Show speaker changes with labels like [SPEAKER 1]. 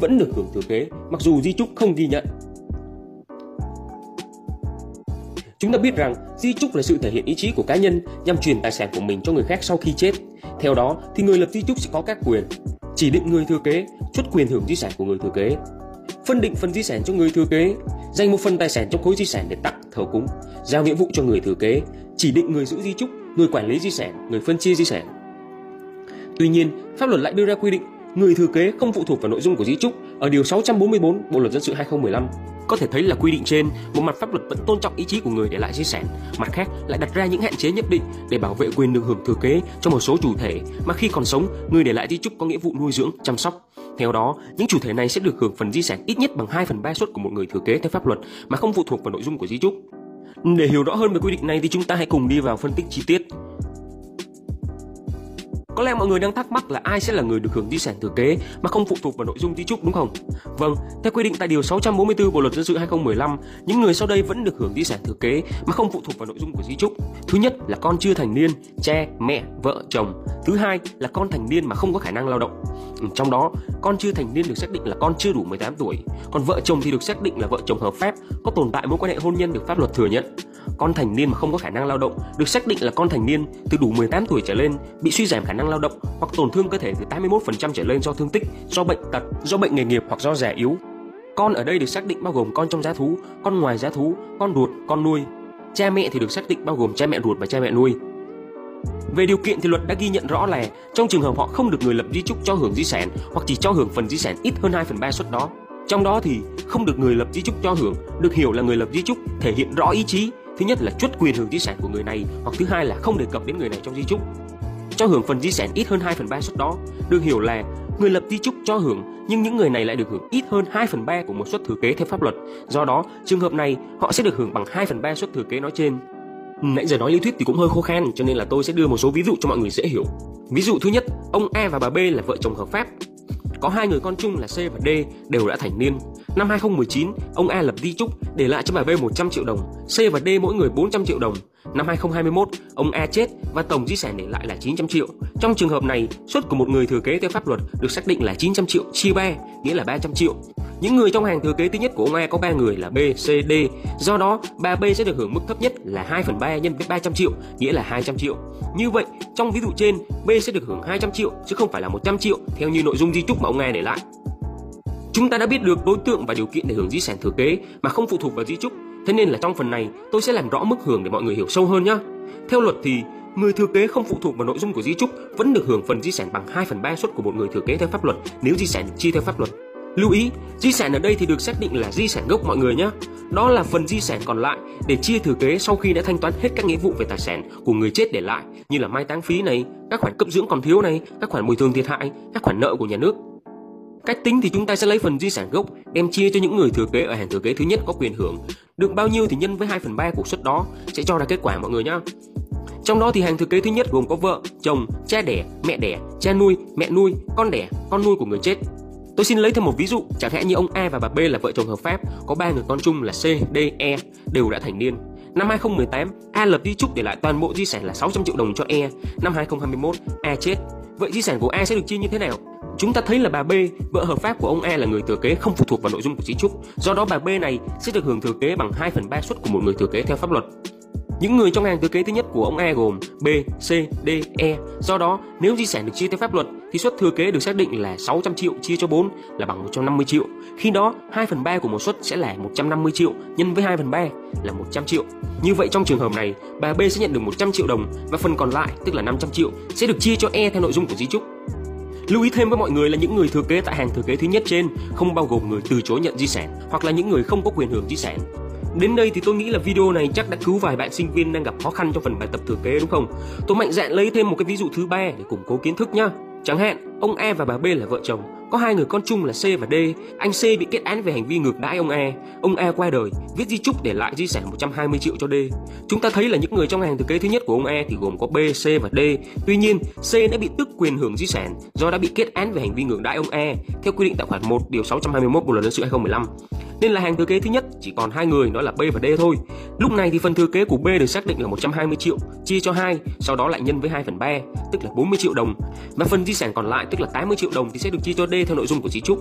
[SPEAKER 1] vẫn được hưởng thừa kế mặc dù di chúc không ghi nhận. Chúng ta biết rằng di chúc là sự thể hiện ý chí của cá nhân nhằm truyền tài sản của mình cho người khác sau khi chết. Theo đó thì người lập di chúc sẽ có các quyền chỉ định người thừa kế, chốt quyền hưởng di sản của người thừa kế, phân định phần di sản cho người thừa kế, dành một phần tài sản trong khối di sản để tặng thờ cúng, giao nghĩa vụ cho người thừa kế, chỉ định người giữ di chúc, người quản lý di sản, người phân chia di sản. Tuy nhiên, pháp luật lại đưa ra quy định người thừa kế không phụ thuộc vào nội dung của di chúc ở điều 644 Bộ luật dân sự 2015. Có thể thấy là quy định trên, một mặt pháp luật vẫn tôn trọng ý chí của người để lại di sản, mặt khác lại đặt ra những hạn chế nhất định để bảo vệ quyền được hưởng thừa kế cho một số chủ thể mà khi còn sống, người để lại di chúc có nghĩa vụ nuôi dưỡng, chăm sóc. Theo đó, những chủ thể này sẽ được hưởng phần di sản ít nhất bằng 2 phần 3 suất của một người thừa kế theo pháp luật mà không phụ thuộc vào nội dung của di chúc. Để hiểu rõ hơn về quy định này thì chúng ta hãy cùng đi vào phân tích chi tiết. Có lẽ mọi người đang thắc mắc là ai sẽ là người được hưởng di sản thừa kế mà không phụ thuộc vào nội dung di chúc đúng không? Vâng, theo quy định tại điều 644 Bộ luật dân sự 2015, những người sau đây vẫn được hưởng di sản thừa kế mà không phụ thuộc vào nội dung của di chúc. Thứ nhất là con chưa thành niên, cha, mẹ, vợ, chồng. Thứ hai là con thành niên mà không có khả năng lao động. Ừ, trong đó, con chưa thành niên được xác định là con chưa đủ 18 tuổi, còn vợ chồng thì được xác định là vợ chồng hợp pháp, có tồn tại mối quan hệ hôn nhân được pháp luật thừa nhận con thành niên mà không có khả năng lao động được xác định là con thành niên từ đủ 18 tuổi trở lên bị suy giảm khả năng lao động hoặc tổn thương cơ thể từ 81% trở lên do thương tích, do bệnh tật, do bệnh nghề nghiệp hoặc do già yếu. Con ở đây được xác định bao gồm con trong giá thú, con ngoài giá thú, con ruột, con nuôi. Cha mẹ thì được xác định bao gồm cha mẹ ruột và cha mẹ nuôi. Về điều kiện thì luật đã ghi nhận rõ là trong trường hợp họ không được người lập di chúc cho hưởng di sản hoặc chỉ cho hưởng phần di sản ít hơn 2 phần 3 suất đó. Trong đó thì không được người lập di chúc cho hưởng được hiểu là người lập di chúc thể hiện rõ ý chí Thứ nhất là chuất quyền hưởng di sản của người này hoặc thứ hai là không đề cập đến người này trong di chúc. Cho hưởng phần di sản ít hơn 2 phần 3 suất đó, được hiểu là người lập di chúc cho hưởng nhưng những người này lại được hưởng ít hơn 2 phần 3 của một suất thừa kế theo pháp luật. Do đó, trường hợp này họ sẽ được hưởng bằng 2 phần 3 suất thừa kế nói trên. Ừ, nãy giờ nói lý thuyết thì cũng hơi khô khan cho nên là tôi sẽ đưa một số ví dụ cho mọi người dễ hiểu. Ví dụ thứ nhất, ông A và bà B là vợ chồng hợp pháp. Có hai người con chung là C và D đều đã thành niên. Năm 2019, ông A lập di chúc để lại cho bà B 100 triệu đồng, C và D mỗi người 400 triệu đồng. Năm 2021, ông A chết và tổng di sản để lại là 900 triệu. Trong trường hợp này, suất của một người thừa kế theo pháp luật được xác định là 900 triệu chia 3, nghĩa là 300 triệu. Những người trong hàng thừa kế thứ nhất của ông A có 3 người là B, C, D. Do đó, bà B sẽ được hưởng mức thấp nhất là 2 phần 3 nhân với 300 triệu, nghĩa là 200 triệu. Như vậy, trong ví dụ trên, B sẽ được hưởng 200 triệu chứ không phải là 100 triệu theo như nội dung di chúc mà ông A để lại. Chúng ta đã biết được đối tượng và điều kiện để hưởng di sản thừa kế mà không phụ thuộc vào di chúc. Thế nên là trong phần này tôi sẽ làm rõ mức hưởng để mọi người hiểu sâu hơn nhé. Theo luật thì người thừa kế không phụ thuộc vào nội dung của di chúc vẫn được hưởng phần di sản bằng 2 phần 3 suất của một người thừa kế theo pháp luật nếu di sản chia theo pháp luật. Lưu ý, di sản ở đây thì được xác định là di sản gốc mọi người nhé. Đó là phần di sản còn lại để chia thừa kế sau khi đã thanh toán hết các nghĩa vụ về tài sản của người chết để lại như là mai táng phí này, các khoản cấp dưỡng còn thiếu này, các khoản bồi thường thiệt hại, các khoản nợ của nhà nước. Cách tính thì chúng ta sẽ lấy phần di sản gốc đem chia cho những người thừa kế ở hàng thừa kế thứ nhất có quyền hưởng. Được bao nhiêu thì nhân với 2 phần 3 của suất đó sẽ cho ra kết quả mọi người nhá. Trong đó thì hàng thừa kế thứ nhất gồm có vợ, chồng, cha đẻ, mẹ đẻ, cha nuôi, mẹ nuôi, con đẻ, con nuôi của người chết. Tôi xin lấy thêm một ví dụ, chẳng hạn như ông A và bà B là vợ chồng hợp pháp, có ba người con chung là C, D, E đều đã thành niên. Năm 2018, A lập di chúc để lại toàn bộ di sản là 600 triệu đồng cho E. Năm 2021, A chết. Vậy di sản của A sẽ được chia như thế nào? Chúng ta thấy là bà B, vợ hợp pháp của ông E là người thừa kế không phụ thuộc vào nội dung của di chúc. Do đó bà B này sẽ được hưởng thừa kế bằng 2 phần 3 suất của một người thừa kế theo pháp luật. Những người trong hàng thừa kế thứ nhất của ông E gồm B, C, D, E. Do đó, nếu di sản được chia theo pháp luật thì suất thừa kế được xác định là 600 triệu chia cho 4 là bằng 150 triệu. Khi đó, 2 phần 3 của một suất sẽ là 150 triệu nhân với 2 phần 3 là 100 triệu. Như vậy trong trường hợp này, bà B sẽ nhận được 100 triệu đồng và phần còn lại tức là 500 triệu sẽ được chia cho E theo nội dung của di chúc. Lưu ý thêm với mọi người là những người thừa kế tại hàng thừa kế thứ nhất trên không bao gồm người từ chối nhận di sản hoặc là những người không có quyền hưởng di sản. Đến đây thì tôi nghĩ là video này chắc đã cứu vài bạn sinh viên đang gặp khó khăn trong phần bài tập thừa kế đúng không? Tôi mạnh dạn lấy thêm một cái ví dụ thứ ba để củng cố kiến thức nhá. Chẳng hạn, ông E và bà B là vợ chồng, có hai người con chung là C và D. Anh C bị kết án về hành vi ngược đãi ông E. Ông E qua đời, viết di chúc để lại di sản 120 triệu cho D. Chúng ta thấy là những người trong hàng thừa kế thứ nhất của ông E thì gồm có B, C và D. Tuy nhiên, C đã bị tức quyền hưởng di sản do đã bị kết án về hành vi ngược đãi ông E theo quy định tại khoản 1 điều 621 Bộ luật dân sự 2015 nên là hàng thừa kế thứ nhất chỉ còn hai người đó là B và D thôi. Lúc này thì phần thừa kế của B được xác định là 120 triệu chia cho 2, sau đó lại nhân với 2 phần 3, tức là 40 triệu đồng. Và phần di sản còn lại tức là 80 triệu đồng thì sẽ được chia cho D theo nội dung của di chúc.